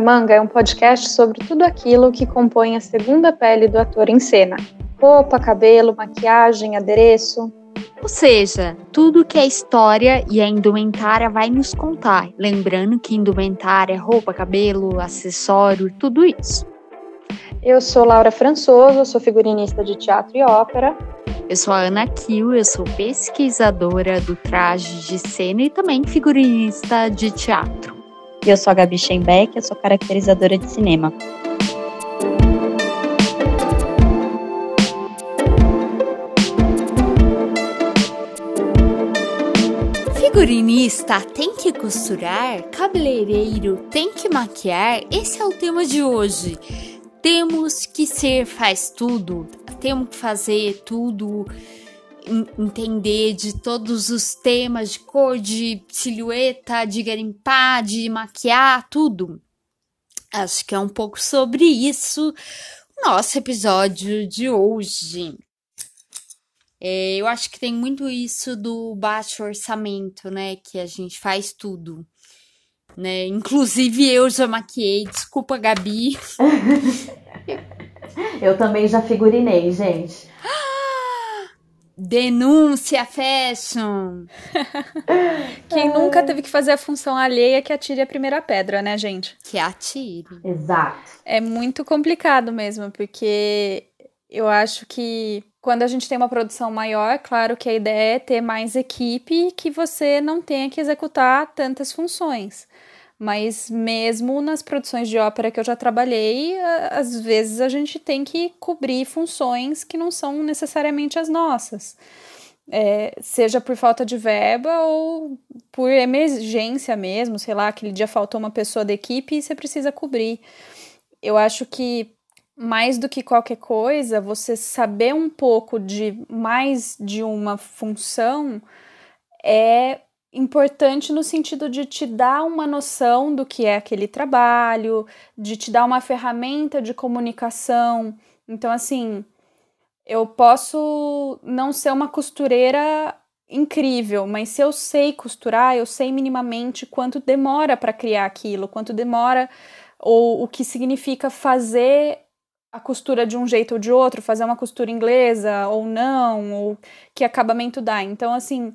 Manga é um podcast sobre tudo aquilo que compõe a segunda pele do ator em cena: roupa, cabelo, maquiagem, adereço. Ou seja, tudo que a história e a indumentária vai nos contar. Lembrando que indumentária é roupa, cabelo, acessório, tudo isso. Eu sou Laura Françoso, sou figurinista de teatro e ópera. Eu sou a Ana Kiel, eu sou pesquisadora do traje de cena e também figurinista de teatro. Eu sou a Gabi Schenbeck, eu sou caracterizadora de cinema. Figurinista tem que costurar, cabeleireiro tem que maquiar. Esse é o tema de hoje. Temos que ser faz tudo, temos que fazer tudo entender de todos os temas de cor, de silhueta, de garimpar, de maquiar, tudo. Acho que é um pouco sobre isso o nosso episódio de hoje. É, eu acho que tem muito isso do baixo orçamento, né? Que a gente faz tudo. Né? Inclusive eu já maquiei, desculpa, Gabi. eu também já figurinei, gente. Denúncia fashion. Quem nunca teve que fazer a função alheia que atire a primeira pedra, né, gente? Que atire. Exato. É muito complicado mesmo, porque eu acho que quando a gente tem uma produção maior, claro que a ideia é ter mais equipe que você não tenha que executar tantas funções. Mas mesmo nas produções de ópera que eu já trabalhei, às vezes a gente tem que cobrir funções que não são necessariamente as nossas. É, seja por falta de verba ou por emergência mesmo, sei lá, aquele dia faltou uma pessoa da equipe e você precisa cobrir. Eu acho que mais do que qualquer coisa, você saber um pouco de mais de uma função é importante no sentido de te dar uma noção do que é aquele trabalho, de te dar uma ferramenta de comunicação. Então, assim, eu posso não ser uma costureira incrível, mas se eu sei costurar, eu sei minimamente quanto demora para criar aquilo, quanto demora ou o que significa fazer a costura de um jeito ou de outro, fazer uma costura inglesa ou não, ou que acabamento dá. Então, assim,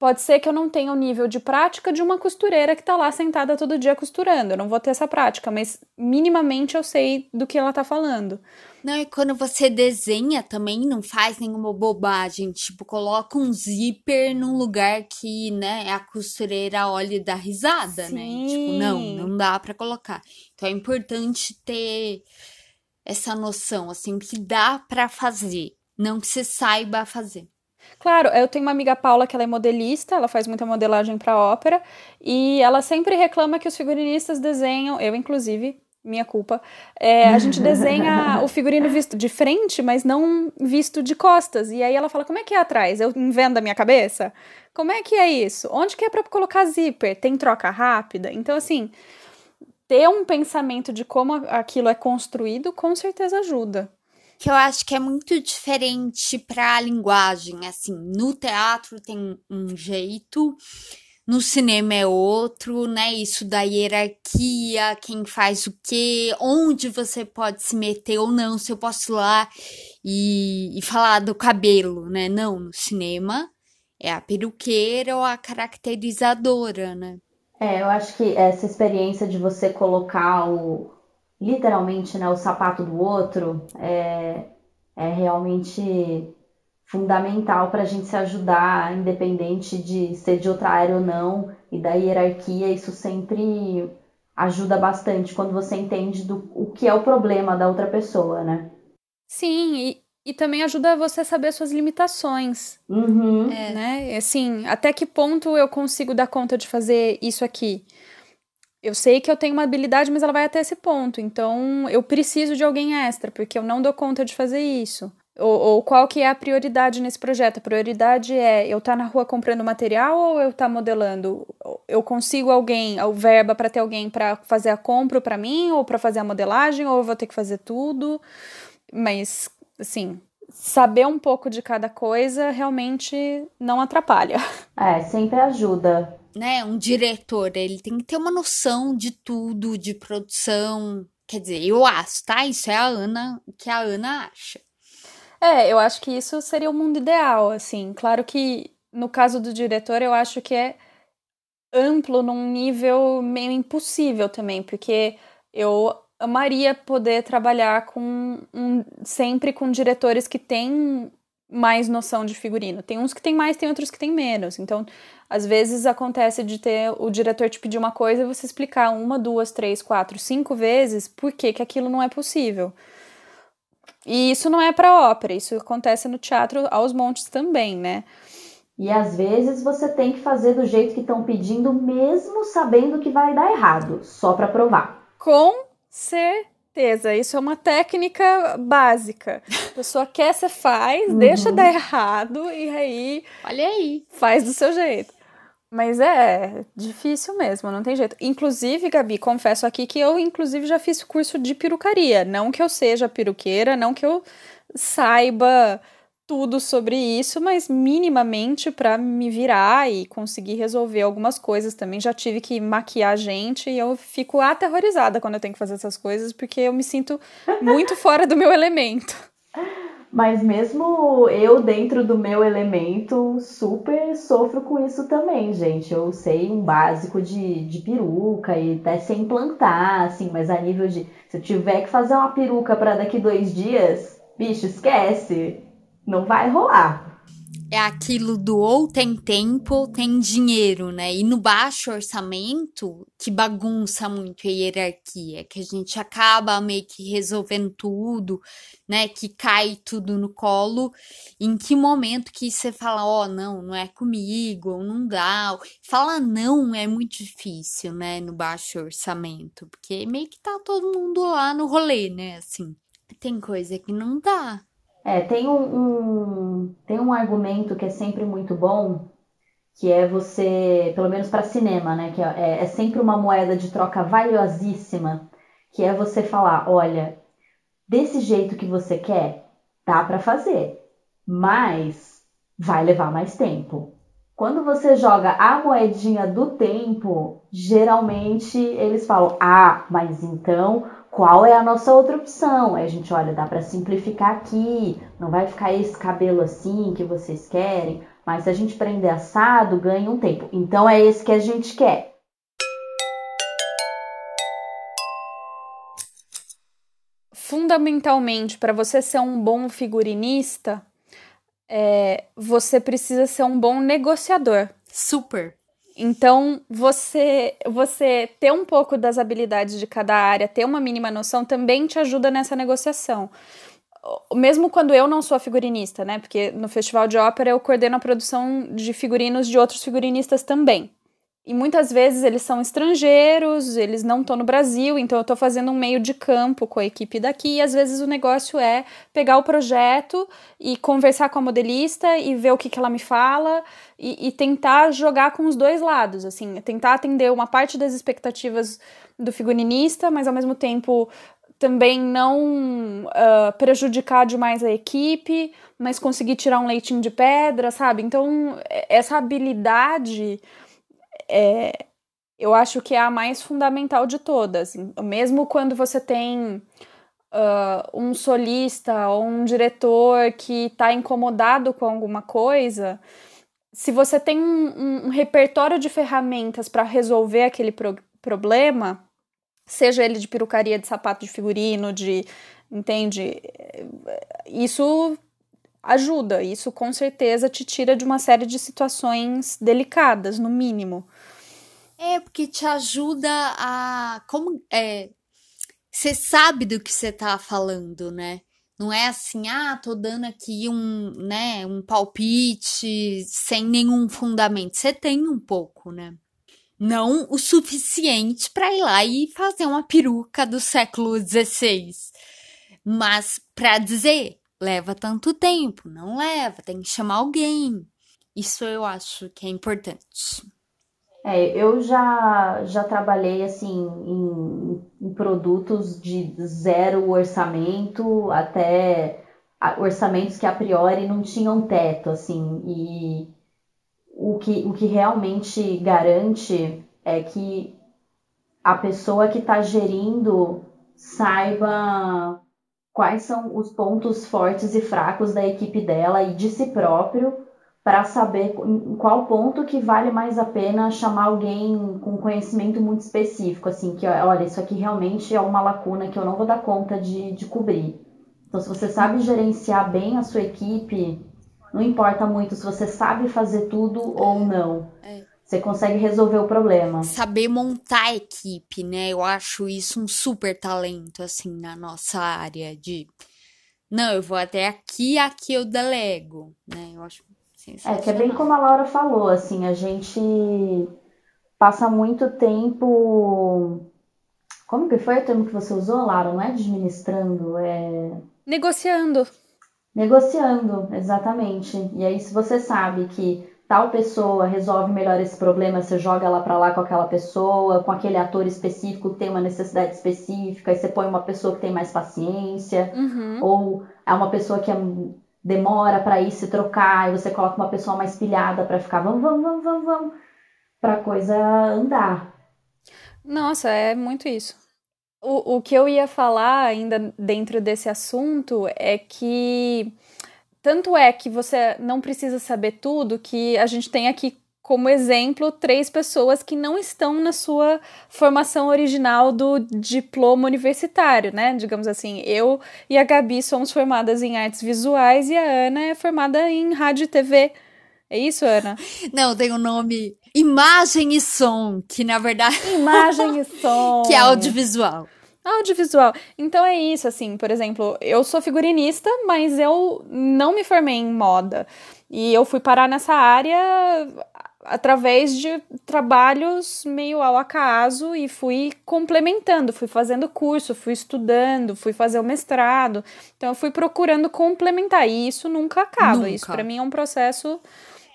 Pode ser que eu não tenha o nível de prática de uma costureira que está lá sentada todo dia costurando. Eu não vou ter essa prática, mas minimamente eu sei do que ela está falando. Não, e quando você desenha também não faz nenhuma bobagem. Tipo, coloca um zíper num lugar que, né, a costureira olha e dá risada, Sim. né? Tipo, não, não dá para colocar. Então é importante ter essa noção, assim, que dá para fazer, não que você saiba fazer. Claro, eu tenho uma amiga Paula que ela é modelista, ela faz muita modelagem para ópera e ela sempre reclama que os figurinistas desenham, eu inclusive, minha culpa, é, a gente desenha o figurino visto de frente, mas não visto de costas. E aí ela fala: como é que é atrás? Eu invento a minha cabeça? Como é que é isso? Onde que é para colocar zíper? Tem troca rápida? Então, assim, ter um pensamento de como aquilo é construído com certeza ajuda que eu acho que é muito diferente para a linguagem. Assim, no teatro tem um jeito, no cinema é outro, né? Isso da hierarquia, quem faz o quê, onde você pode se meter ou não, se eu posso ir lá e, e falar do cabelo, né? Não, no cinema é a peruqueira ou a caracterizadora, né? É, eu acho que essa experiência de você colocar o, literalmente né, o sapato do outro é, é realmente fundamental para a gente se ajudar, independente de ser de outra área ou não, e da hierarquia, isso sempre ajuda bastante quando você entende do, o que é o problema da outra pessoa, né? Sim, e, e também ajuda você a saber suas limitações. Uhum. É, né? Assim, até que ponto eu consigo dar conta de fazer isso aqui? Eu sei que eu tenho uma habilidade, mas ela vai até esse ponto. Então, eu preciso de alguém extra, porque eu não dou conta de fazer isso. Ou, ou qual que é a prioridade nesse projeto? A prioridade é eu estar tá na rua comprando material ou eu estar tá modelando? Eu consigo alguém, o verba para ter alguém para fazer a compra para mim ou para fazer a modelagem ou eu vou ter que fazer tudo? Mas, assim, saber um pouco de cada coisa realmente não atrapalha. É, sempre ajuda né, um diretor, ele tem que ter uma noção de tudo, de produção. Quer dizer, eu acho, tá? Isso é a Ana, o que a Ana acha. É, eu acho que isso seria o mundo ideal, assim. Claro que no caso do diretor, eu acho que é amplo num nível meio impossível também, porque eu amaria poder trabalhar com um, sempre com diretores que têm mais noção de figurino. Tem uns que tem mais, tem outros que tem menos. Então, às vezes acontece de ter o diretor te pedir uma coisa e você explicar uma, duas, três, quatro, cinco vezes por que, que aquilo não é possível. E isso não é para ópera, isso acontece no teatro aos montes também, né? E às vezes você tem que fazer do jeito que estão pedindo, mesmo sabendo que vai dar errado, só para provar. Com certeza, isso é uma técnica básica. A pessoa quer, você faz, uhum. deixa dar errado e aí. Olha aí. Faz do seu jeito. Mas é difícil mesmo, não tem jeito. Inclusive, Gabi, confesso aqui que eu, inclusive, já fiz curso de perucaria. Não que eu seja peruqueira, não que eu saiba tudo sobre isso, mas minimamente para me virar e conseguir resolver algumas coisas também. Já tive que maquiar gente e eu fico aterrorizada quando eu tenho que fazer essas coisas, porque eu me sinto muito fora do meu elemento. Mas mesmo eu, dentro do meu elemento, super sofro com isso também, gente. Eu sei um básico de, de peruca e até sei implantar, assim, mas a nível de. Se eu tiver que fazer uma peruca para daqui dois dias, bicho, esquece. Não vai rolar é aquilo do ou tem tempo ou tem dinheiro, né? E no baixo orçamento, que bagunça muito a hierarquia, que a gente acaba meio que resolvendo tudo, né? Que cai tudo no colo. Em que momento que você fala, ó, oh, não, não é comigo, ou não dá. Falar não é muito difícil, né? No baixo orçamento, porque meio que tá todo mundo lá no rolê, né? Assim, tem coisa que não dá. É, tem um, um, tem um argumento que é sempre muito bom, que é você, pelo menos para cinema, né? Que é, é sempre uma moeda de troca valiosíssima, que é você falar, olha, desse jeito que você quer, dá para fazer, mas vai levar mais tempo. Quando você joga a moedinha do tempo, geralmente eles falam: "Ah, mas então qual é a nossa outra opção? Aí a gente olha, dá para simplificar aqui, não vai ficar esse cabelo assim que vocês querem, mas se a gente prender assado, ganha um tempo. Então é esse que a gente quer. Fundamentalmente, para você ser um bom figurinista, é, você precisa ser um bom negociador. Super. Então, você você ter um pouco das habilidades de cada área, ter uma mínima noção também te ajuda nessa negociação. Mesmo quando eu não sou figurinista, né? Porque no Festival de Ópera eu coordeno a produção de figurinos de outros figurinistas também. E muitas vezes eles são estrangeiros, eles não estão no Brasil, então eu estou fazendo um meio de campo com a equipe daqui. E às vezes o negócio é pegar o projeto e conversar com a modelista e ver o que, que ela me fala e, e tentar jogar com os dois lados, assim, tentar atender uma parte das expectativas do figurinista, mas ao mesmo tempo também não uh, prejudicar demais a equipe, mas conseguir tirar um leitinho de pedra, sabe? Então, essa habilidade é, eu acho que é a mais fundamental de todas. Mesmo quando você tem uh, um solista ou um diretor que está incomodado com alguma coisa, se você tem um, um repertório de ferramentas para resolver aquele pro problema, seja ele de perucaria, de sapato de figurino, de. Entende? Isso ajuda, isso com certeza te tira de uma série de situações delicadas, no mínimo. É, porque te ajuda a. Como. É, você sabe do que você tá falando, né? Não é assim, ah, tô dando aqui um, né, um palpite sem nenhum fundamento. Você tem um pouco, né? Não o suficiente para ir lá e fazer uma peruca do século XVI. Mas para dizer, leva tanto tempo, não leva, tem que chamar alguém. Isso eu acho que é importante. É, eu já, já trabalhei assim em, em produtos de zero orçamento até orçamentos que a priori não tinham teto, assim, e o que, o que realmente garante é que a pessoa que está gerindo saiba quais são os pontos fortes e fracos da equipe dela e de si próprio para saber em qual ponto que vale mais a pena chamar alguém com conhecimento muito específico, assim, que olha, isso aqui realmente é uma lacuna que eu não vou dar conta de, de cobrir. Então, se você sabe gerenciar bem a sua equipe, não importa muito se você sabe fazer tudo ou não. É. Você consegue resolver o problema. Saber montar a equipe, né? Eu acho isso um super talento, assim, na nossa área de. Não, eu vou até aqui, aqui eu delego, né? Eu acho É, que é bem como a Laura falou, assim, a gente passa muito tempo. Como que foi o termo que você usou, Laura? Não é administrando, é. Negociando. Negociando, exatamente. E aí, se você sabe que tal pessoa resolve melhor esse problema, você joga ela para lá com aquela pessoa, com aquele ator específico que tem uma necessidade específica, e você põe uma pessoa que tem mais paciência, uhum. ou é uma pessoa que é, demora para ir se trocar, e você coloca uma pessoa mais pilhada para ficar vamos, vamos, vamos, vamos, vamos, para coisa andar. Nossa, é muito isso. O, o que eu ia falar ainda dentro desse assunto é que tanto é que você não precisa saber tudo que a gente tem aqui como exemplo três pessoas que não estão na sua formação original do diploma universitário, né? Digamos assim, eu e a Gabi somos formadas em artes visuais e a Ana é formada em rádio e TV. É isso, Ana? Não, tem o um nome Imagem e Som, que na verdade. Imagem e Som. que é audiovisual. Audiovisual. Então é isso, assim, por exemplo, eu sou figurinista, mas eu não me formei em moda. E eu fui parar nessa área através de trabalhos meio ao acaso e fui complementando, fui fazendo curso, fui estudando, fui fazer o mestrado. Então eu fui procurando complementar e isso nunca acaba. Nunca. Isso para mim é um processo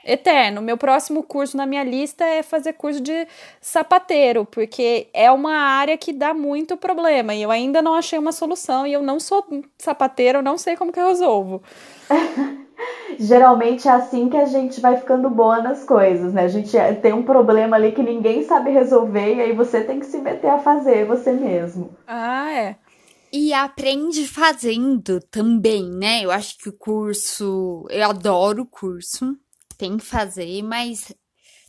eterno. Meu próximo curso na minha lista é fazer curso de sapateiro, porque é uma área que dá muito problema e eu ainda não achei uma solução e eu não sou sapateiro, eu não sei como que eu resolvo. Geralmente é assim que a gente vai ficando boa nas coisas, né? A gente é, tem um problema ali que ninguém sabe resolver e aí você tem que se meter a fazer você mesmo. Ah, é. E aprende fazendo também, né? Eu acho que o curso, eu adoro o curso, tem que fazer, mas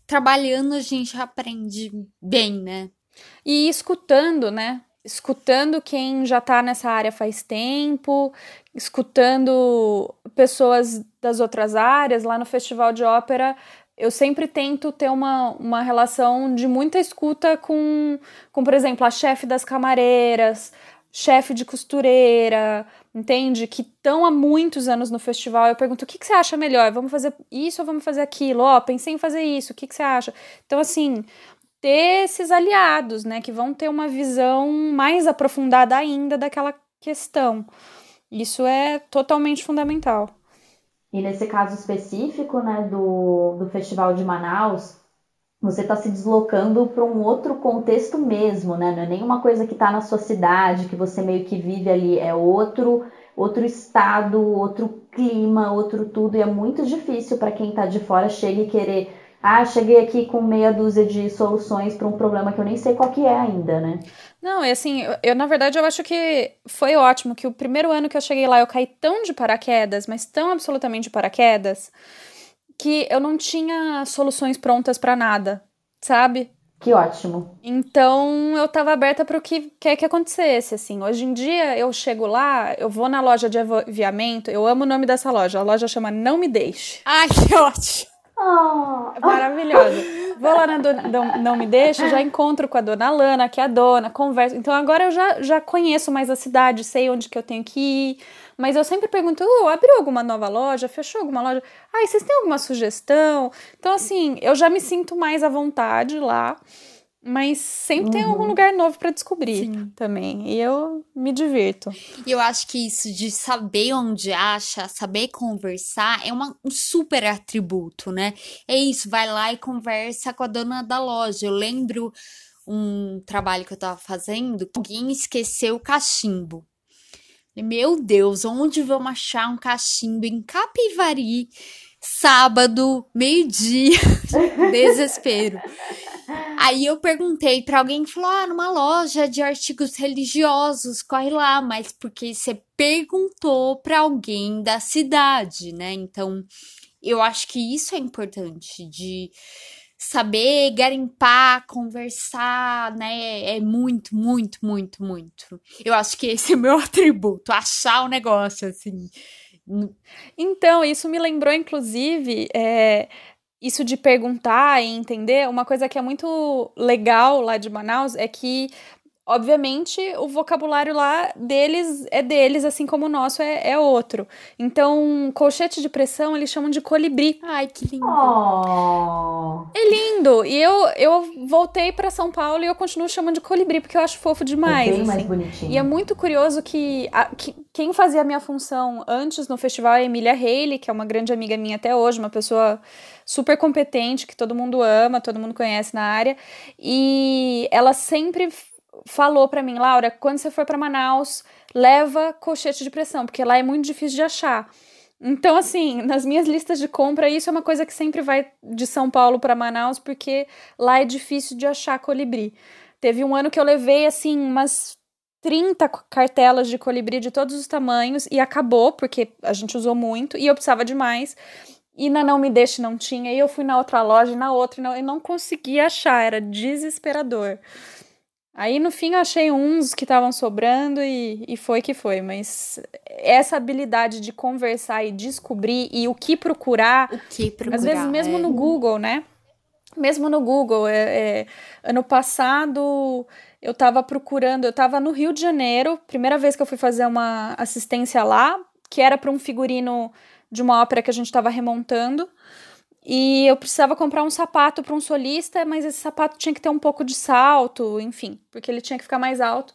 trabalhando a gente aprende bem, né? E escutando, né? Escutando quem já tá nessa área faz tempo, escutando pessoas das outras áreas. Lá no Festival de Ópera, eu sempre tento ter uma, uma relação de muita escuta com, com, por exemplo, a chefe das camareiras, chefe de costureira, entende? Que estão há muitos anos no festival. Eu pergunto: o que, que você acha melhor? Vamos fazer isso ou vamos fazer aquilo? Ó, oh, pensei em fazer isso, o que, que você acha? Então, assim, ter esses aliados, né, que vão ter uma visão mais aprofundada ainda daquela questão. Isso é totalmente fundamental. E nesse caso específico, né, do, do Festival de Manaus, você está se deslocando para um outro contexto mesmo, né? Não é nenhuma coisa que está na sua cidade, que você meio que vive ali, é outro outro estado, outro clima, outro tudo, e é muito difícil para quem está de fora chegar e querer, ah, cheguei aqui com meia dúzia de soluções para um problema que eu nem sei qual que é ainda, né? Não, é assim, eu, eu, na verdade eu acho que foi ótimo que o primeiro ano que eu cheguei lá eu caí tão de paraquedas, mas tão absolutamente de paraquedas, que eu não tinha soluções prontas para nada, sabe? Que ótimo. Então eu tava aberta para o que quer que acontecesse, assim. Hoje em dia eu chego lá, eu vou na loja de aviamento, eu amo o nome dessa loja. A loja chama Não Me Deixe. Ai, que ótimo. É maravilhoso. Vou lá na do, não, não Me Deixe, já encontro com a dona Lana, que é a dona, converso. Então agora eu já, já conheço mais a cidade, sei onde que eu tenho que ir. Mas eu sempre pergunto: oh, abriu alguma nova loja? Fechou alguma loja? Ai, vocês têm alguma sugestão? Então, assim, eu já me sinto mais à vontade lá. Mas sempre uhum. tem algum uhum. lugar novo para descobrir Sim. também. E eu me divirto. E eu acho que isso de saber onde acha, saber conversar, é uma, um super atributo, né? É isso, vai lá e conversa com a dona da loja. Eu lembro um trabalho que eu tava fazendo, alguém esqueceu o cachimbo. Meu Deus, onde vamos achar um cachimbo em Capivari sábado, meio-dia, desespero. Aí eu perguntei para alguém que falou: ah, numa loja de artigos religiosos, corre lá, mas porque você perguntou para alguém da cidade, né? Então, eu acho que isso é importante de saber garimpar, conversar, né? É muito, muito, muito, muito. Eu acho que esse é o meu atributo, achar o negócio, assim. Então, isso me lembrou, inclusive, é, isso de perguntar e entender, uma coisa que é muito legal lá de Manaus é que obviamente o vocabulário lá deles é deles, assim como o nosso é, é outro. Então, colchete de pressão eles chamam de colibri. Ai, que lindo. Oh. É lindo. E eu, eu voltei para São Paulo e eu continuo chamando de colibri, porque eu acho fofo demais. É bem assim. mais bonitinho. E é muito curioso que, a, que quem fazia a minha função antes no festival é a Emília Haley, que é uma grande amiga minha até hoje, uma pessoa super competente, que todo mundo ama, todo mundo conhece na área. E ela sempre falou para mim, Laura, quando você for para Manaus, leva colchete de pressão, porque lá é muito difícil de achar. Então, assim, nas minhas listas de compra, isso é uma coisa que sempre vai de São Paulo para Manaus, porque lá é difícil de achar colibri. Teve um ano que eu levei, assim, umas 30 cartelas de colibri de todos os tamanhos e acabou, porque a gente usou muito e eu precisava de mais. E na Não Me Deixe não tinha, e eu fui na outra loja, na outra, e não, eu não conseguia achar, era desesperador. Aí no fim eu achei uns que estavam sobrando e, e foi que foi, mas essa habilidade de conversar e descobrir e o que procurar, o que procurar às vezes mesmo é. no Google, né? Mesmo no Google, é, é, ano passado eu estava procurando, eu estava no Rio de Janeiro, primeira vez que eu fui fazer uma assistência lá, que era para um figurino de uma ópera que a gente estava remontando. E eu precisava comprar um sapato para um solista, mas esse sapato tinha que ter um pouco de salto, enfim, porque ele tinha que ficar mais alto.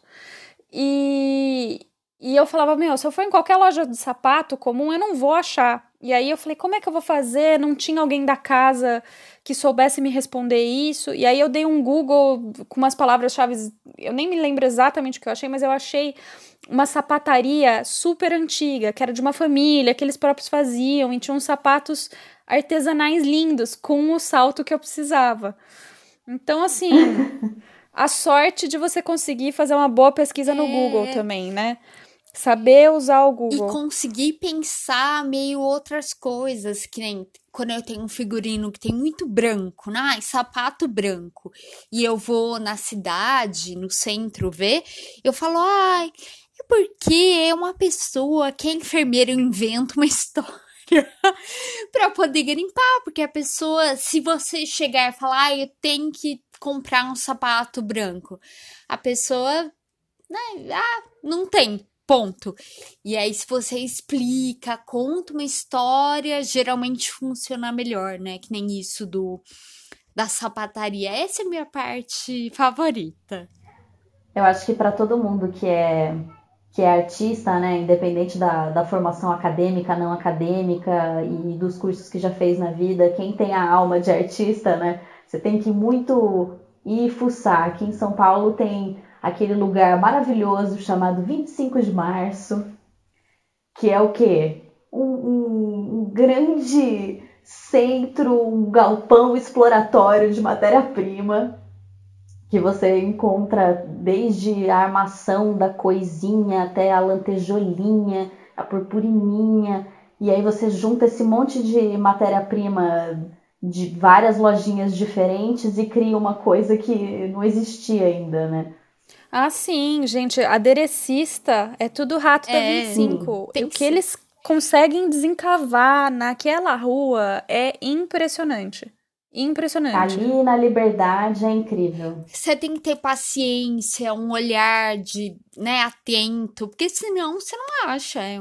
E, e eu falava, meu, se eu for em qualquer loja de sapato comum, eu não vou achar. E aí eu falei, como é que eu vou fazer? Não tinha alguém da casa que soubesse me responder isso. E aí eu dei um Google com umas palavras-chave, eu nem me lembro exatamente o que eu achei, mas eu achei uma sapataria super antiga, que era de uma família, que eles próprios faziam, e tinha uns sapatos artesanais lindos com o salto que eu precisava. Então, assim, a sorte de você conseguir fazer uma boa pesquisa no É. Google também, né? Saber usar o E Google. conseguir pensar meio outras coisas, que nem quando eu tenho um figurino que tem muito branco, né? Sapato branco, e eu vou na cidade, no centro ver, eu falo, ai, é porque é uma pessoa que é enfermeira, eu invento uma história. pra poder garimpar, porque a pessoa, se você chegar e falar, ah, eu tenho que comprar um sapato branco, a pessoa, né, ah, não tem, ponto. E aí, se você explica, conta uma história, geralmente funciona melhor, né? Que nem isso do da sapataria. Essa é a minha parte favorita. Eu acho que para todo mundo que é que é artista, né, independente da, da formação acadêmica, não acadêmica e dos cursos que já fez na vida, quem tem a alma de artista, né, você tem que muito ir fuçar. Aqui em São Paulo tem aquele lugar maravilhoso chamado 25 de Março, que é o quê? Um, um, um grande centro, um galpão exploratório de matéria-prima que você encontra desde a armação da coisinha até a lantejolinha, a purpurininha, e aí você junta esse monte de matéria-prima de várias lojinhas diferentes e cria uma coisa que não existia ainda, né? Ah, sim, gente, aderecista é tudo rato da É, 25. tem o que que eles conseguem desencavar naquela rua é impressionante. Impressionante. Ali na Liberdade é incrível. Você tem que ter paciência, um olhar de, né, atento, porque senão você não acha. É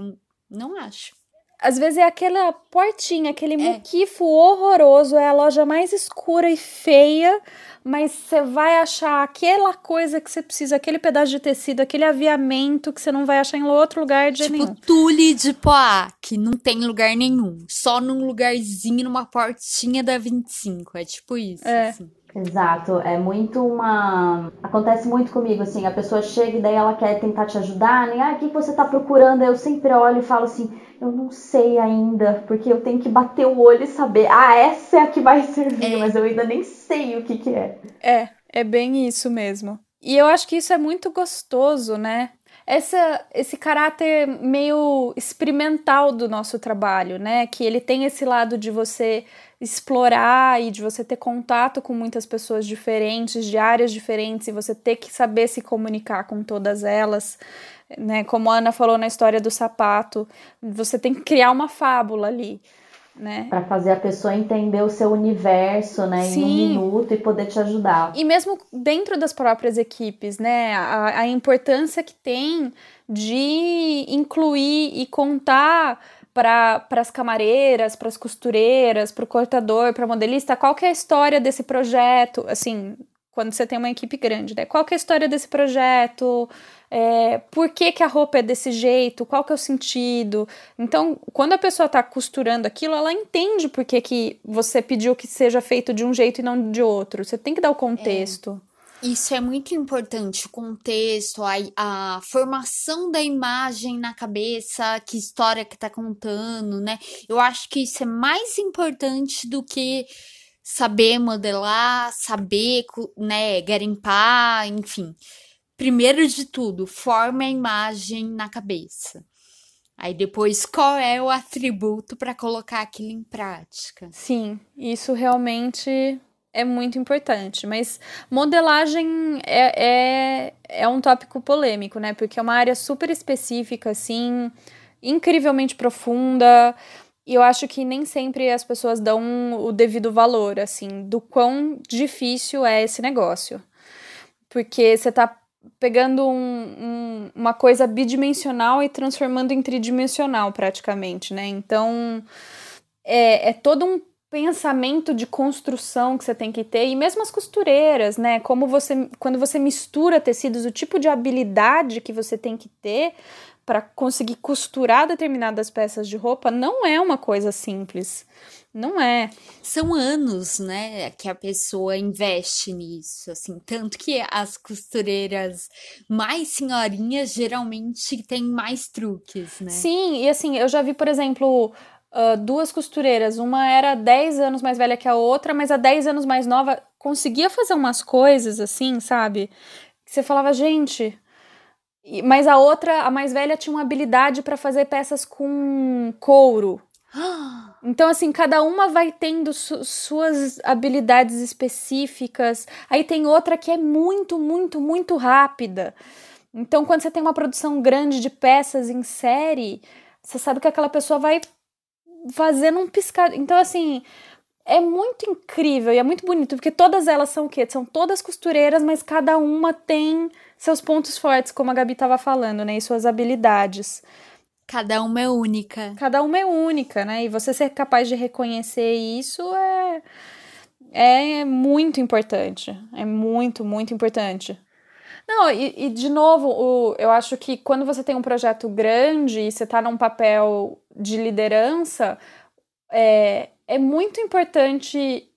não acho. Às vezes é aquela portinha, aquele muquifo horroroso, é a loja mais escura e feia, mas você vai achar aquela coisa que você precisa, aquele pedaço de tecido, aquele aviamento que você não vai achar em outro lugar de Tipo nenhum. Tule de Poá, que não tem lugar nenhum. Só num lugarzinho, numa portinha da 25. É tipo isso. É. assim. Exato, é muito uma. Acontece muito comigo, assim, a pessoa chega e daí ela quer tentar te ajudar, né? Ah, o que que você tá procurando? Aí Eu sempre olho e falo assim, eu não sei ainda, porque eu tenho que bater o olho e saber, ah, essa é a que vai servir, é. mas eu ainda nem sei o que que é. É, é bem isso mesmo. E eu acho que isso é muito gostoso, né? Essa, esse caráter meio experimental do nosso trabalho, né? Que ele tem esse lado de você explorar e de você ter contato com muitas pessoas diferentes, de áreas diferentes, e você ter que saber se comunicar com todas elas. Né? Como a Ana falou na história do sapato, você tem que criar uma fábula ali né? Para fazer a pessoa entender o seu universo, né, Sim. em um minuto e poder te ajudar. E mesmo dentro das próprias equipes, né, a, a importância que tem de incluir e contar para as camareiras, para as costureiras, para o cortador, para modelista, qual que é a história desse projeto, assim, quando você tem uma equipe grande, né? Qual que é a história desse projeto? É, por que, que a roupa é desse jeito? Qual que é o sentido? Então, quando a pessoa está costurando aquilo, ela entende por que, que você pediu que seja feito de um jeito e não de outro. Você tem que dar o contexto. É. Isso é muito importante, o contexto, a, a formação da imagem na cabeça, que história que tá contando, né? Eu acho que isso é mais importante do que saber modelar, saber, né, garimpar, enfim. Primeiro de tudo, forme a imagem na cabeça. Aí depois, qual é o atributo para colocar aquilo em prática? Sim, isso realmente é muito importante. Mas modelagem é, é, é um tópico polêmico, né? Porque é uma área super específica, assim, incrivelmente profunda. E eu acho que nem sempre as pessoas dão o devido valor, assim, do quão difícil é esse negócio. Porque você tá pegando um, um, uma coisa bidimensional e transformando em tridimensional, praticamente, né? Então, é, é todo um pensamento de construção que você tem que ter, e mesmo as costureiras, né? Como você, quando você mistura tecidos, o tipo de habilidade que você tem que ter para conseguir costurar determinadas peças de roupa não é uma coisa simples. Não é. São anos, né, que a pessoa investe nisso, assim, tanto que as costureiras mais senhorinhas geralmente têm mais truques, né? Sim, e assim, eu já vi, por exemplo, uh, duas costureiras, uma era 10 anos mais velha que a outra, mas a 10 anos mais nova conseguia fazer umas coisas assim, sabe? Que você falava, gente, mas a outra, a mais velha, tinha uma habilidade para fazer peças com couro. Então, assim, cada uma vai tendo su suas habilidades específicas. Aí tem outra que é muito, muito, muito rápida. Então, quando você tem uma produção grande de peças em série, você sabe que aquela pessoa vai fazendo um piscar. Então, assim, é muito incrível e é muito bonito, porque todas elas são o quê? São todas costureiras, mas cada uma tem seus pontos fortes, como a Gabi estava falando, né? E suas habilidades. Cada uma é única. Cada uma é única, né? E você ser capaz de reconhecer isso é, é muito importante. É muito, muito importante. Não, e, e de novo, o, eu acho que quando você tem um projeto grande e você está num papel de liderança, é, é muito importante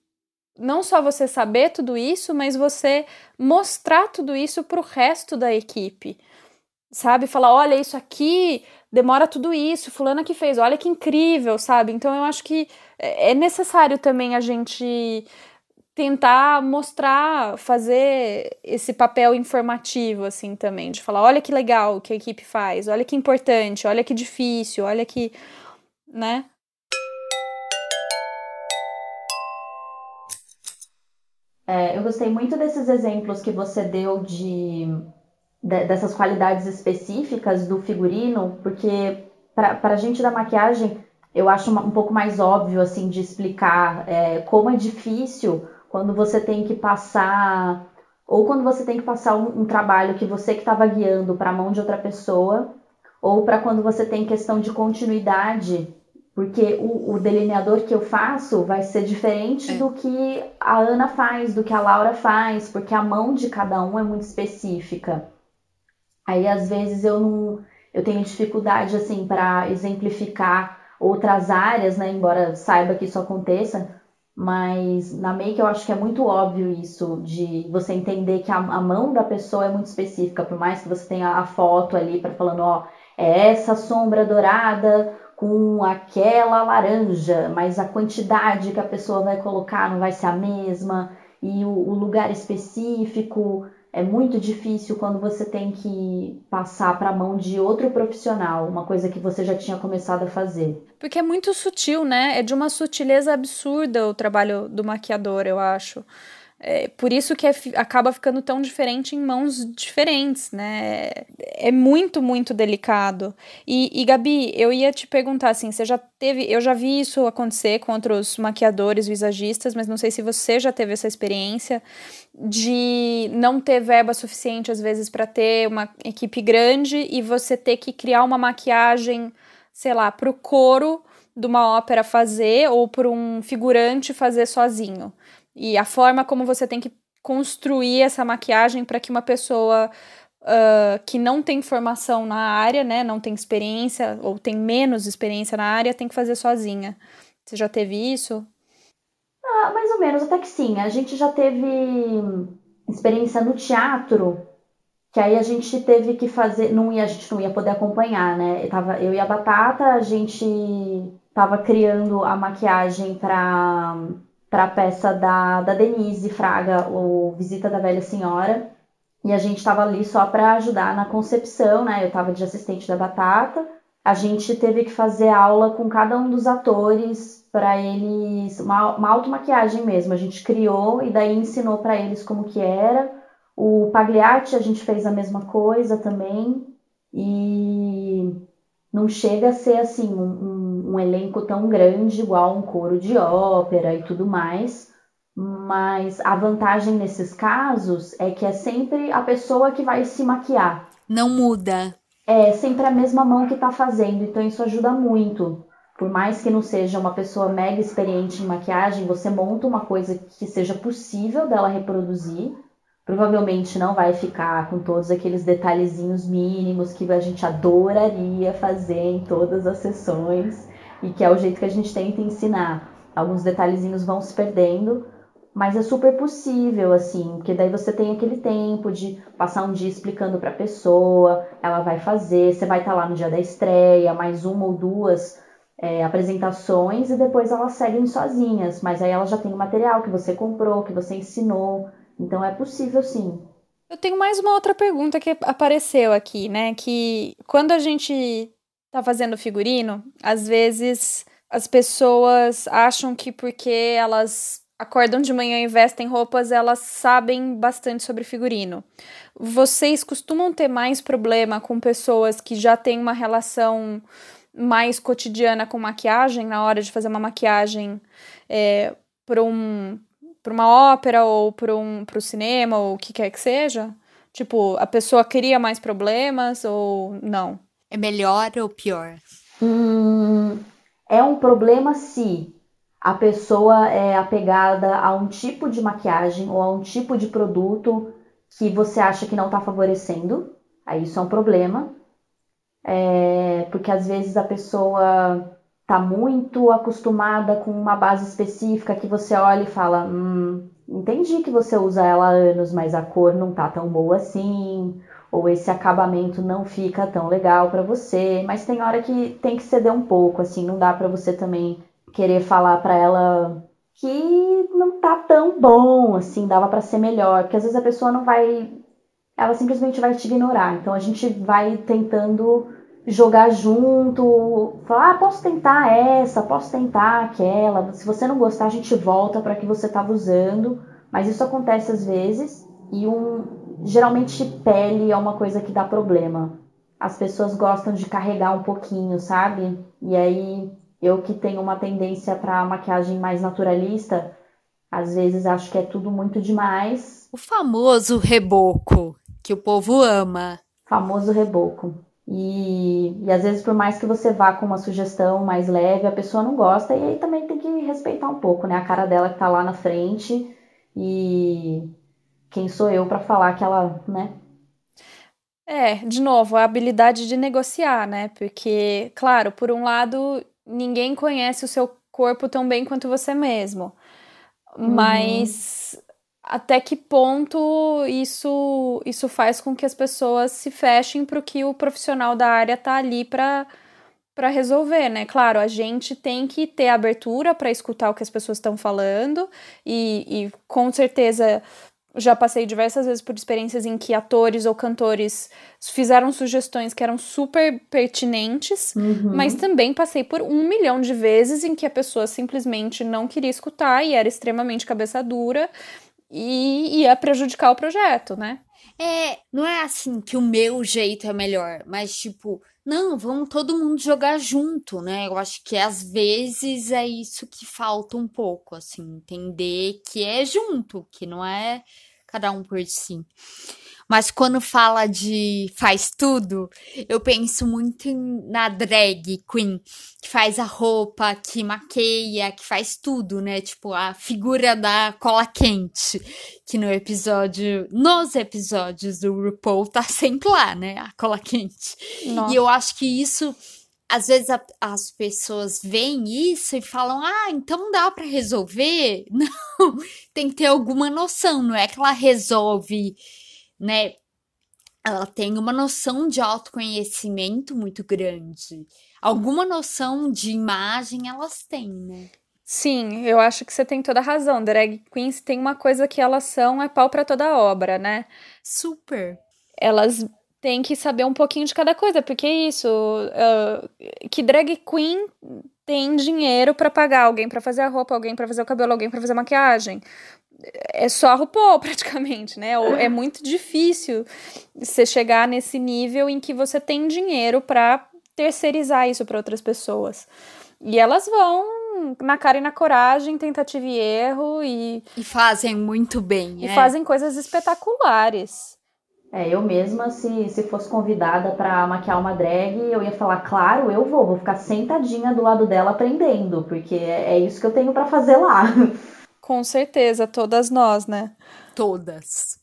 não só você saber tudo isso, mas você mostrar tudo isso para o resto da equipe. Sabe? Falar, olha, isso aqui demora tudo isso, fulano que fez, olha que incrível, sabe? Então eu acho que é, é necessário também a gente tentar mostrar, fazer esse papel informativo assim também, de falar, olha que legal que a equipe faz, olha que importante, olha que difícil, olha que, né? É, eu gostei muito desses exemplos que você deu de, de dessas qualidades específicas do figurino, porque para a gente da maquiagem eu acho um pouco mais óbvio assim de explicar é, como é difícil quando você tem que passar ou quando você tem que passar um, um trabalho que você que estava guiando para a mão de outra pessoa, ou para quando você tem questão de continuidade porque o, o, delineador que eu faço vai ser diferente é. do que a Ana faz, do que a Laura faz, porque a mão de cada um é muito específica. Aí às vezes eu não, eu tenho dificuldade assim para exemplificar outras áreas, né? Embora saiba que isso aconteça, mas na make eu acho que é muito óbvio isso de você entender que a, a mão da pessoa é muito específica, por mais que você tenha a foto ali para falando, ó, é essa sombra dourada com aquela laranja, mas a quantidade que a pessoa vai colocar não vai ser a mesma, e o, o lugar específico é muito difícil quando você tem que passar para a mão de outro profissional, uma coisa que você já tinha começado a fazer. Porque é muito sutil, né? É de uma sutileza absurda o trabalho do maquiador, eu acho. É por isso que é, acaba ficando tão diferente em mãos diferentes, né? É muito, muito delicado. E, e, Gabi, eu ia te perguntar assim: você já teve. Eu já vi isso acontecer com outros maquiadores, visagistas, mas não sei se você já teve essa experiência de não ter verba suficiente, às vezes, para ter uma equipe grande e você ter que criar uma maquiagem, sei lá, para o coro de uma ópera fazer ou para um figurante fazer sozinho e a forma como você tem que construir essa maquiagem para que uma pessoa uh, que não tem formação na área, né, não tem experiência ou tem menos experiência na área, tem que fazer sozinha. Você já teve isso? Ah, mais ou menos, até que sim. A gente já teve experiência no teatro, que aí a gente teve que fazer, não ia, a gente não ia poder acompanhar, né? Eu, tava, eu e a Batata, a gente tava criando a maquiagem para para a peça da, da Denise Fraga, o Visita da Velha Senhora. E a gente estava ali só para ajudar na concepção, né? Eu estava de assistente da Batata. A gente teve que fazer aula com cada um dos atores para eles, uma, uma automaquiagem mesmo. A gente criou e daí ensinou para eles como que era. O Pagliatti a gente fez a mesma coisa também. E não chega a ser assim um, um elenco tão grande igual um coro de ópera e tudo mais, mas a vantagem nesses casos é que é sempre a pessoa que vai se maquiar. Não muda. É sempre a mesma mão que está fazendo, então isso ajuda muito. Por mais que não seja uma pessoa mega experiente em maquiagem, você monta uma coisa que seja possível dela reproduzir. Provavelmente não vai ficar com todos aqueles detalhezinhos mínimos que a gente adoraria fazer em todas as sessões e que é o jeito que a gente tenta ensinar. Alguns detalhezinhos vão se perdendo, mas é super possível, assim, porque daí você tem aquele tempo de passar um dia explicando para a pessoa, ela vai fazer, você vai estar tá lá no dia da estreia, mais uma ou duas é, apresentações e depois elas seguem sozinhas, mas aí ela já tem o material que você comprou, que você ensinou, então é possível sim. Eu tenho mais uma outra pergunta que apareceu aqui, né? Que quando a gente tá fazendo figurino, às vezes as pessoas acham que porque elas acordam de manhã e vestem roupas, elas sabem bastante sobre figurino. Vocês costumam ter mais problema com pessoas que já têm uma relação mais cotidiana com maquiagem na hora de fazer uma maquiagem é, para um, para uma ópera ou para um, o cinema ou o que quer que seja? Tipo, a pessoa cria mais problemas ou não? É melhor ou pior? Hum, é um problema se a pessoa é apegada a um tipo de maquiagem ou a um tipo de produto que você acha que não está favorecendo. Aí isso é um problema. É, porque às vezes a pessoa está muito acostumada com uma base específica que você olha e fala: hum, entendi que você usa ela há anos, mas a cor não tá tão boa assim ou esse acabamento não fica tão legal para você, mas tem hora que tem que ceder um pouco, assim, não dá para você também querer falar para ela que não tá tão bom, assim, dava para ser melhor, porque às vezes a pessoa não vai, ela simplesmente vai te ignorar. Então a gente vai tentando jogar junto, falar, ah, posso tentar essa, posso tentar aquela. Se você não gostar, a gente volta para que você estava usando. Mas isso acontece às vezes e um geralmente pele é uma coisa que dá problema. As pessoas gostam de carregar um pouquinho, sabe? E aí eu que tenho uma tendência para maquiagem mais naturalista, às vezes acho que é tudo muito demais. O famoso reboco, que o povo ama. Famoso reboco. E, e às vezes, por mais que você vá com uma sugestão mais leve, a pessoa não gosta, e aí também tem que respeitar um pouco, né? A cara dela que tá lá na frente e quem sou eu para falar que ela, né? É, de novo, a habilidade de negociar, né? Porque, claro, por um lado, ninguém conhece o seu corpo tão bem quanto você mesmo. Uhum. Mas até que ponto isso isso faz com que as pessoas se fechem para o que o profissional da área tá ali para para resolver, né? Claro, a gente tem que ter abertura para escutar o que as pessoas estão falando e, e com certeza já passei diversas vezes por experiências em que atores ou cantores fizeram sugestões que eram super pertinentes, uhum. mas também passei por um milhão de vezes em que a pessoa simplesmente não queria escutar e era extremamente cabeça dura e ia prejudicar o projeto, né? É, não é assim que o meu jeito é melhor, mas tipo, não, vamos todo mundo jogar junto, né? Eu acho que às vezes é isso que falta um pouco, assim, entender que é junto, que não é cada um por si. Mas quando fala de faz tudo, eu penso muito na drag queen, que faz a roupa, que maqueia, que faz tudo, né? Tipo, a figura da cola quente, que no episódio, nos episódios do RuPaul tá sempre lá, né? A cola quente. Nossa. E eu acho que isso às vezes a, as pessoas veem isso e falam: ah, então dá para resolver? Não, tem que ter alguma noção, não é que ela resolve, né? Ela tem uma noção de autoconhecimento muito grande. Alguma noção de imagem elas têm, né? Sim, eu acho que você tem toda a razão. Drag queens tem uma coisa que elas são é pau para toda obra, né? Super. Elas tem que saber um pouquinho de cada coisa, porque é isso, uh, que drag queen tem dinheiro para pagar alguém para fazer a roupa, alguém para fazer o cabelo, alguém para fazer a maquiagem. É só a RuPaul, praticamente, né? É muito difícil você chegar nesse nível em que você tem dinheiro para terceirizar isso para outras pessoas. E elas vão na cara e na coragem, tentativa e erro e. E fazem muito bem. E é. fazem coisas espetaculares. É, eu mesma, se, se fosse convidada para maquiar uma drag, eu ia falar, claro, eu vou, vou ficar sentadinha do lado dela aprendendo, porque é, é isso que eu tenho para fazer lá. Com certeza, todas nós, né? Todas.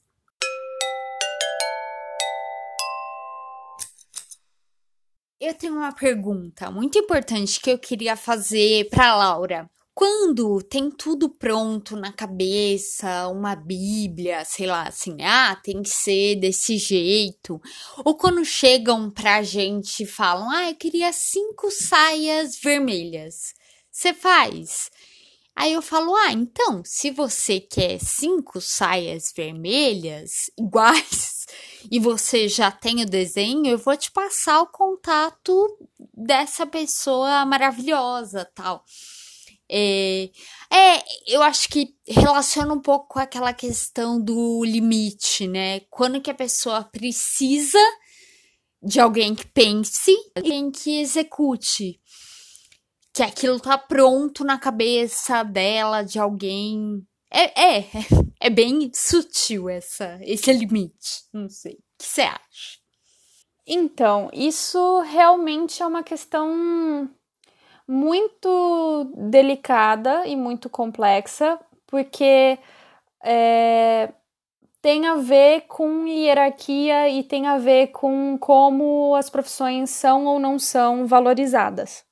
Eu tenho uma pergunta muito importante que eu queria fazer para Laura. Quando tem tudo pronto na cabeça, uma Bíblia, sei lá, assim, ah, tem que ser desse jeito. Ou quando chegam pra gente e falam, ah, eu queria cinco saias vermelhas. Você faz? Aí eu falo, ah, então, se você quer cinco saias vermelhas iguais e você já tem o desenho, eu vou te passar o contato dessa pessoa maravilhosa, tal. É, é, eu acho que relaciona um pouco com aquela questão do limite, né? Quando que a pessoa precisa de alguém que pense, alguém que execute. Que aquilo tá pronto na cabeça dela, de alguém. É, é, é bem sutil essa, esse limite. Não sei. O que você acha? Então, isso realmente é uma questão muito delicada e muito complexa, porque é, tem a ver com hierarquia e tem a ver com como as profissões são ou não são valorizadas.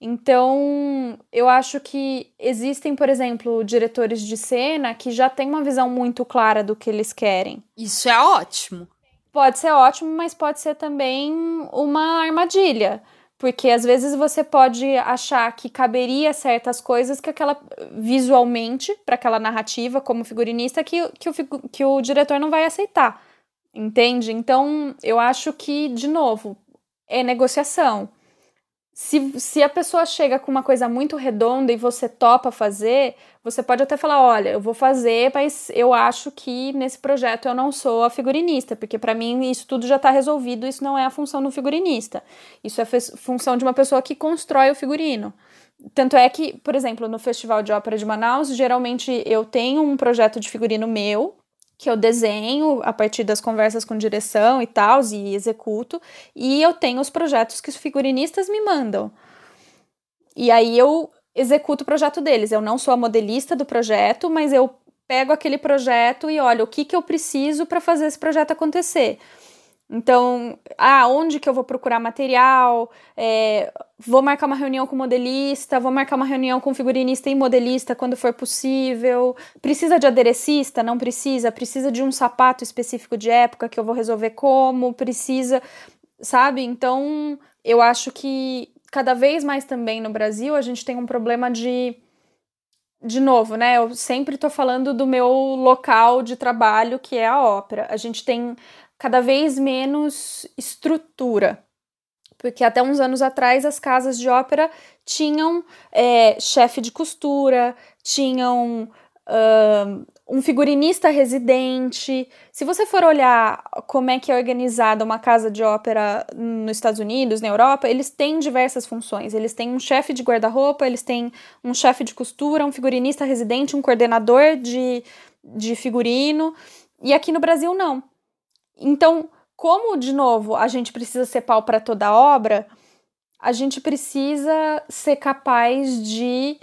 Então, eu acho que existem, por exemplo, diretores de cena que já têm uma visão muito clara do que eles querem. Isso é ótimo. Pode ser ótimo, mas pode ser também uma armadilha. Porque às vezes você pode achar que caberia certas coisas que aquela visualmente para aquela narrativa como figurinista que, que, o, que o diretor não vai aceitar. Entende? Então, eu acho que, de novo, é negociação se, se a pessoa chega com uma coisa muito redonda e você topa fazer, você pode até falar: olha, eu vou fazer, mas eu acho que nesse projeto eu não sou a figurinista, porque para mim isso tudo já está resolvido, isso não é a função do figurinista. Isso é função de uma pessoa que constrói o figurino. Tanto é que, por exemplo, no Festival de Ópera de Manaus, geralmente eu tenho um projeto de figurino meu, que eu desenho a partir das conversas com direção e tal, e executo, e eu tenho os projetos que os figurinistas me mandam. E aí eu executo o projeto deles. Eu não sou a modelista do projeto, mas eu pego aquele projeto e olho o que, que eu preciso para fazer esse projeto acontecer. Então, ah, onde que eu vou procurar material? É, vou marcar uma reunião com modelista, vou marcar uma reunião com figurinista e modelista quando for possível. Precisa de aderecista? Não precisa. Precisa de um sapato específico de época que eu vou resolver como? Precisa, sabe? Então, eu acho que cada vez mais também no Brasil a gente tem um problema de de novo, né? Eu sempre estou falando do meu local de trabalho, que é a ópera. A gente tem cada vez menos estrutura. Porque até uns anos atrás as casas de ópera tinham é, chefe de costura, tinham uh, um figurinista residente. Se você for olhar como é que é organizada uma casa de ópera nos Estados Unidos, na Europa, eles têm diversas funções. Eles têm um chefe de guarda-roupa, eles têm um chefe de costura, um figurinista residente, um coordenador de, de figurino. E aqui no Brasil, não. Então, como, de novo, a gente precisa ser pau para toda obra, a gente precisa ser capaz de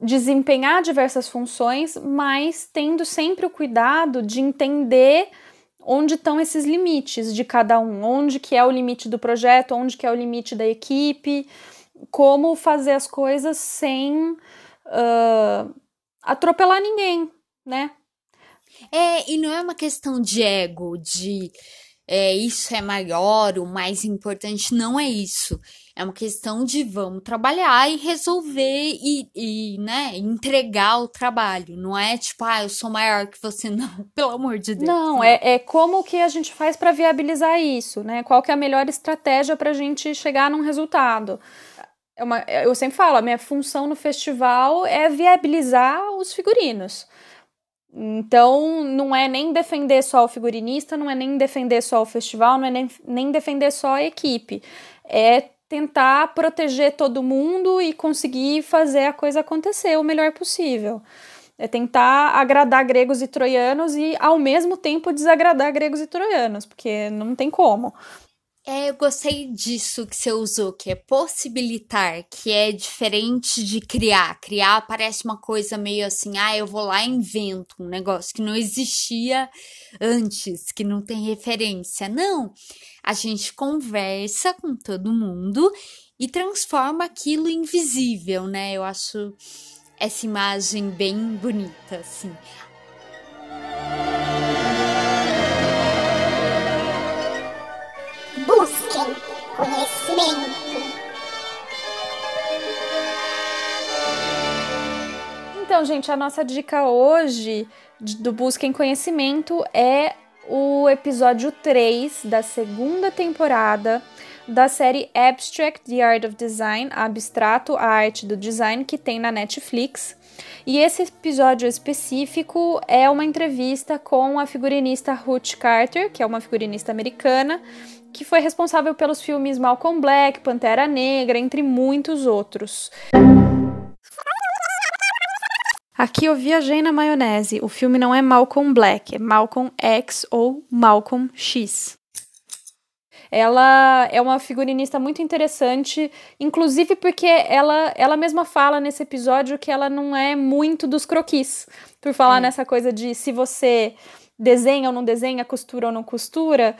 desempenhar diversas funções, mas tendo sempre o cuidado de entender onde estão esses limites de cada um, onde que é o limite do projeto, onde que é o limite da equipe, como fazer as coisas sem uh, atropelar ninguém, né? É, e não é uma questão de ego, de é, isso é maior, o mais importante, não é isso. É uma questão de vamos trabalhar e resolver e, e, né, entregar o trabalho. Não é tipo, ah, eu sou maior que você, não, pelo amor de Deus. Não, é, é como que a gente faz para viabilizar isso, né? Qual que é a melhor estratégia para a gente chegar num resultado. É uma, eu sempre falo, a minha função no festival é viabilizar os figurinos. Então, não é nem defender só o figurinista, não é nem defender só o festival, não é nem, nem defender só a equipe. É tentar proteger todo mundo e conseguir fazer a coisa acontecer o melhor possível. É tentar agradar gregos e troianos e, ao mesmo tempo, desagradar gregos e troianos, porque não tem como. É, eu gostei disso que você usou, que é possibilitar, que é diferente de criar. Criar parece uma coisa meio assim, ah, eu vou lá e invento um negócio que não existia antes, que não tem referência. Não, a gente conversa com todo mundo e transforma aquilo em visível, né? Eu acho essa imagem bem bonita, assim. Conhecimento. Então, gente, a nossa dica hoje do Busquem Conhecimento é o episódio 3 da segunda temporada da série Abstract The Art of Design, Abstrato, a arte do design, que tem na Netflix. E esse episódio específico é uma entrevista com a figurinista Ruth Carter, que é uma figurinista americana, que foi responsável pelos filmes Malcolm Black, Pantera Negra, entre muitos outros. Aqui eu viajei na maionese. O filme não é Malcolm Black, é Malcolm X ou Malcolm X. Ela é uma figurinista muito interessante, inclusive porque ela, ela mesma fala nesse episódio que ela não é muito dos croquis. Por falar é. nessa coisa de se você desenha ou não desenha, costura ou não costura,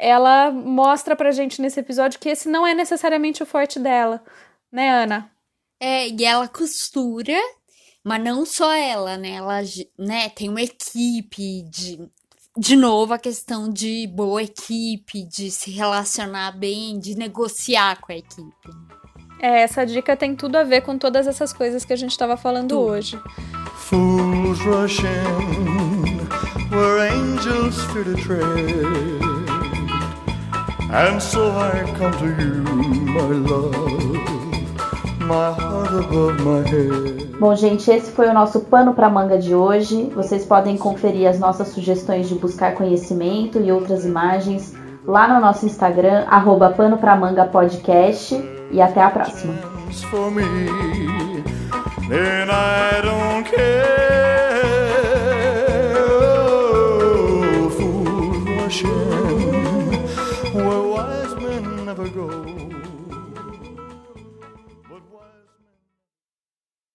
ela mostra pra gente nesse episódio que esse não é necessariamente o forte dela, né, Ana? É, e ela costura mas não só ela, né? Ela né, tem uma equipe de. De novo, a questão de boa equipe, de se relacionar bem, de negociar com a equipe. É, essa dica tem tudo a ver com todas essas coisas que a gente estava falando tudo. hoje. Fools rush in where angels fear to tread And so I come to you, my love Bom, gente, esse foi o nosso pano para manga de hoje. Vocês podem conferir as nossas sugestões de buscar conhecimento e outras imagens lá no nosso Instagram, arroba pano pra manga podcast. E até a próxima.